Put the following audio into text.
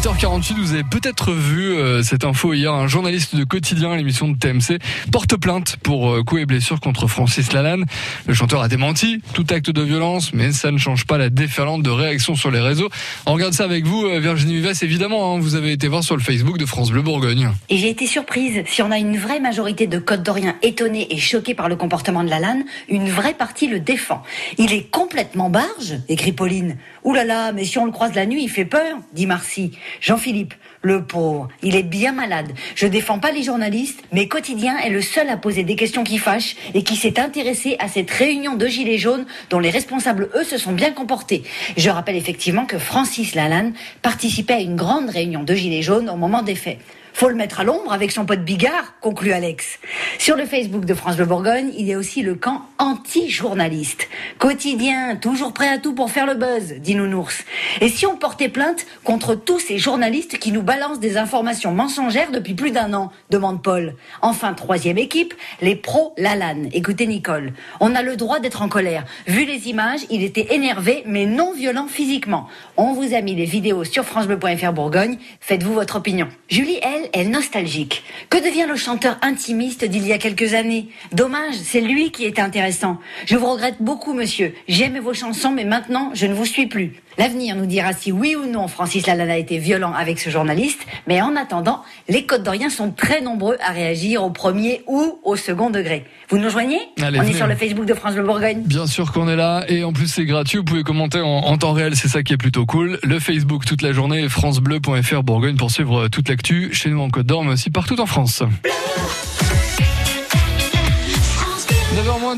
7h48, vous avez peut-être vu euh, cette info hier. Un journaliste de quotidien, l'émission de TMC, porte plainte pour euh, coups et blessures contre Francis Lalanne. Le chanteur a démenti tout acte de violence, mais ça ne change pas la déferlante de réactions sur les réseaux. On regarde ça avec vous, euh, Virginie Vives, évidemment. Hein, vous avez été voir sur le Facebook de France Bleu Bourgogne. Et j'ai été surprise. Si on a une vraie majorité de Côte d'Oriens étonnés et choqués par le comportement de Lalanne, une vraie partie le défend. Il est complètement barge, écrit Pauline. Ouh là là, mais si on le croise la nuit, il fait peur, dit Marcy. Jean-Philippe, le pauvre, il est bien malade. Je défends pas les journalistes, mais Quotidien est le seul à poser des questions qui fâchent et qui s'est intéressé à cette réunion de gilets jaunes dont les responsables, eux, se sont bien comportés. Je rappelle effectivement que Francis Lalanne participait à une grande réunion de gilets jaunes au moment des faits. Faut le mettre à l'ombre avec son pote Bigard, conclut Alex. Sur le Facebook de France de Bourgogne, il y a aussi le camp anti-journaliste. Quotidien, toujours prêt à tout pour faire le buzz, dit Nounours. Et si on portait plainte contre tous ces journalistes qui nous balancent des informations mensongères depuis plus d'un an, demande Paul. Enfin, troisième équipe, les pros Lalanne. Écoutez Nicole. On a le droit d'être en colère. Vu les images, il était énervé, mais non violent physiquement. On vous a mis les vidéos sur francebleu.fr Bourgogne. Faites-vous votre opinion. Julie, elle, est nostalgique. Que devient le chanteur intimiste d'il y a quelques années? Dommage, c'est lui qui était intéressant. Je vous regrette beaucoup, monsieur. J'aime vos chansons, mais maintenant, je ne vous suis plus. L'avenir nous dira si oui ou non Francis Lalanne a été violent avec ce journaliste, mais en attendant, les Côtes d'Oriens sont très nombreux à réagir au premier ou au second degré. Vous nous rejoignez Allez, On venez. est sur le Facebook de France Bleu Bourgogne. Bien sûr qu'on est là et en plus c'est gratuit, vous pouvez commenter en, en temps réel, c'est ça qui est plutôt cool. Le Facebook toute la journée, francebleu.fr Bourgogne pour suivre toute l'actu chez nous en Côte d'Or mais aussi partout en France. 9h moins